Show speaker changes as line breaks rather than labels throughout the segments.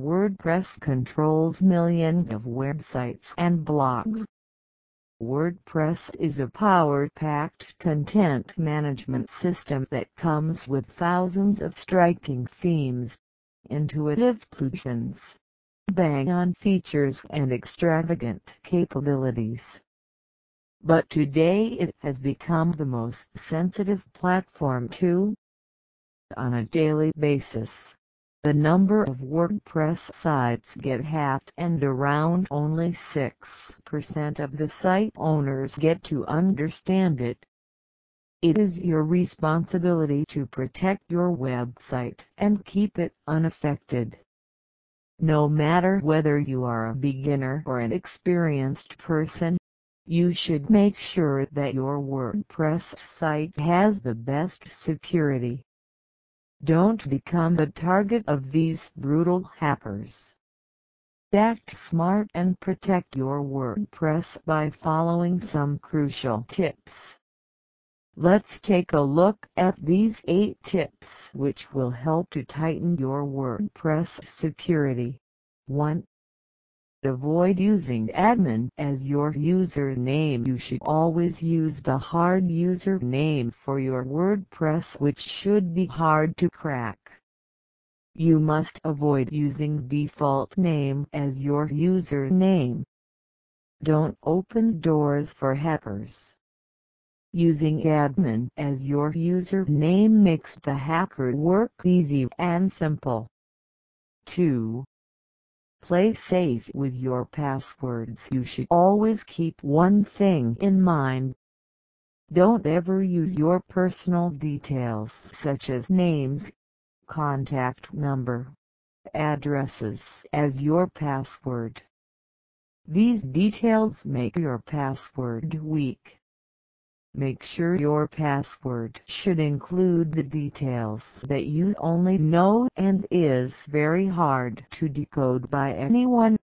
WordPress controls millions of websites and blogs. WordPress is a power-packed content management system that comes with thousands of striking themes, intuitive plugins, bang-on features and extravagant capabilities. But today it has become the most sensitive platform too. On a daily basis, the number of WordPress sites get hacked and around only 6% of the site owners get to understand it. It is your responsibility to protect your website and keep it unaffected. No matter whether you are a beginner or an experienced person, you should make sure that your WordPress site has the best security. Don't become the target of these brutal hackers. Act smart and protect your WordPress by following some crucial tips. Let's take a look at these 8 tips which will help to tighten your WordPress security. 1. Avoid using admin as your username. You should always use the hard username for your WordPress which should be hard to crack. You must avoid using default name as your username. Don't open doors for hackers. Using admin as your username makes the hacker work easy and simple. 2. Play safe with your passwords. You should always keep one thing in mind. Don't ever use your personal details such as names, contact number, addresses as your password. These details make your password weak. Make sure your password should include the details that you only know and is very hard to decode by anyone.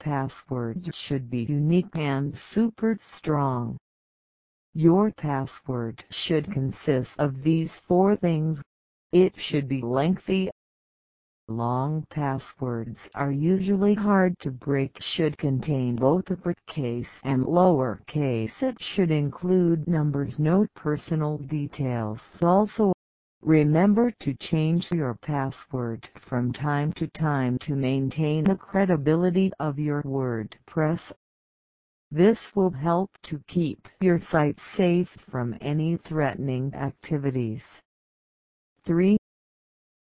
Passwords should be unique and super strong. Your password should consist of these four things. It should be lengthy, Long passwords are usually hard to break should contain both uppercase and lowercase it should include numbers note personal details also. Remember to change your password from time to time to maintain the credibility of your WordPress. This will help to keep your site safe from any threatening activities. 3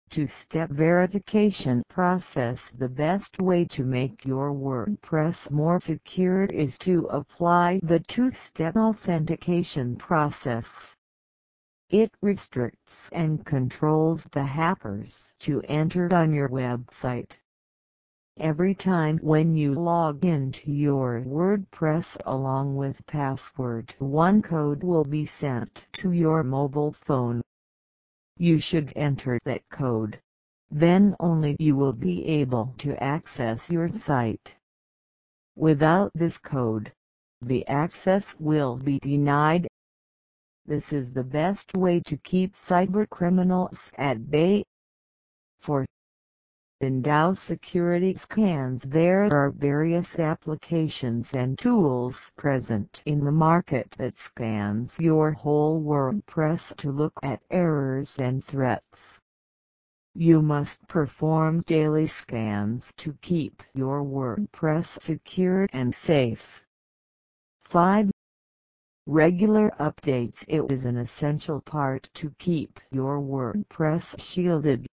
two-step verification process The best way to make your WordPress more secure is to apply the two-step authentication process. It restricts and controls the hackers to enter on your website. Every time when you log into your WordPress along with password one code will be sent to your mobile phone. You should enter that code. Then only you will be able to access your site. Without this code, the access will be denied. This is the best way to keep cybercriminals at bay. For in DAO security scans there are various applications and tools present in the market that scans your whole WordPress to look at errors and threats. You must perform daily scans to keep your WordPress secure and safe. 5. Regular updates It is an essential part to keep your WordPress shielded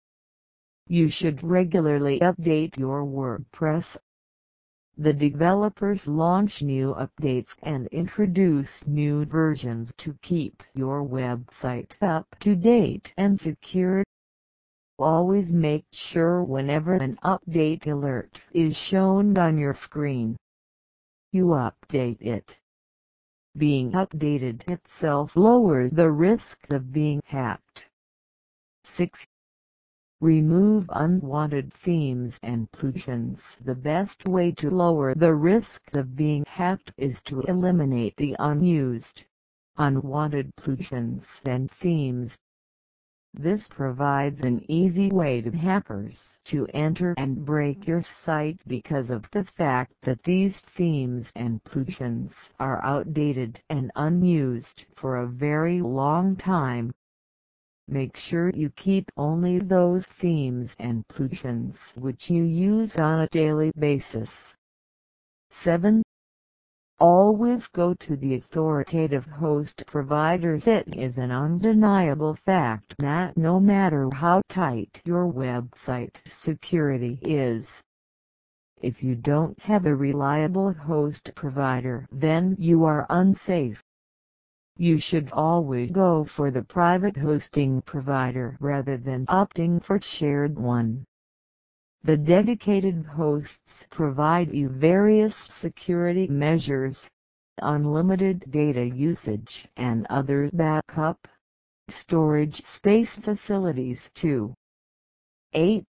you should regularly update your WordPress. The developers launch new updates and introduce new versions to keep your website up to date and secure. Always make sure whenever an update alert is shown on your screen, you update it. Being updated itself lowers the risk of being hacked. 6. Remove unwanted themes and plugins. The best way to lower the risk of being hacked is to eliminate the unused, unwanted plugins and themes. This provides an easy way to hackers to enter and break your site because of the fact that these themes and plugins are outdated and unused for a very long time. Make sure you keep only those themes and plugins which you use on a daily basis. 7. Always go to the authoritative host providers. It is an undeniable fact that no matter how tight your website security is, if you don't have a reliable host provider then you are unsafe. You should always go for the private hosting provider rather than opting for shared one. The dedicated hosts provide you various security measures, unlimited data usage and other backup storage space facilities too. 8.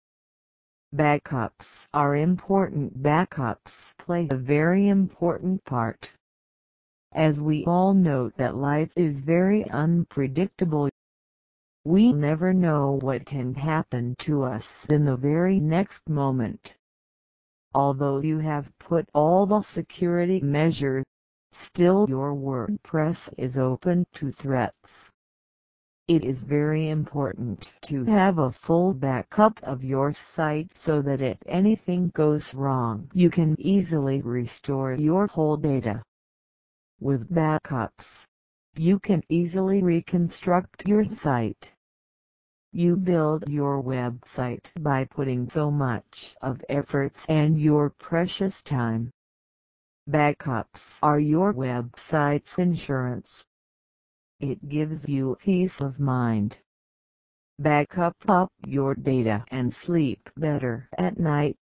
Backups are important. Backups play a very important part. As we all know that life is very unpredictable we never know what can happen to us in the very next moment. Although you have put all the security measures, still your WordPress is open to threats. It is very important to have a full backup of your site so that if anything goes wrong you can easily restore your whole data. With backups, you can easily reconstruct your site. You build your website by putting so much of efforts and your precious time. Backups are your website's insurance. It gives you peace of mind. Backup up your data and sleep better at night.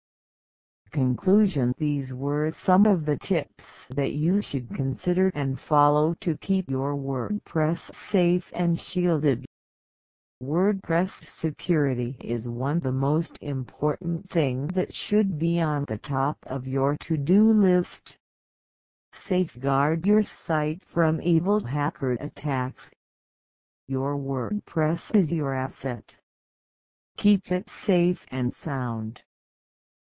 Conclusion These were some of the tips that you should consider and follow to keep your WordPress safe and shielded. WordPress security is one the most important thing that should be on the top of your to-do list. Safeguard your site from evil hacker attacks. Your WordPress is your asset. Keep it safe and sound.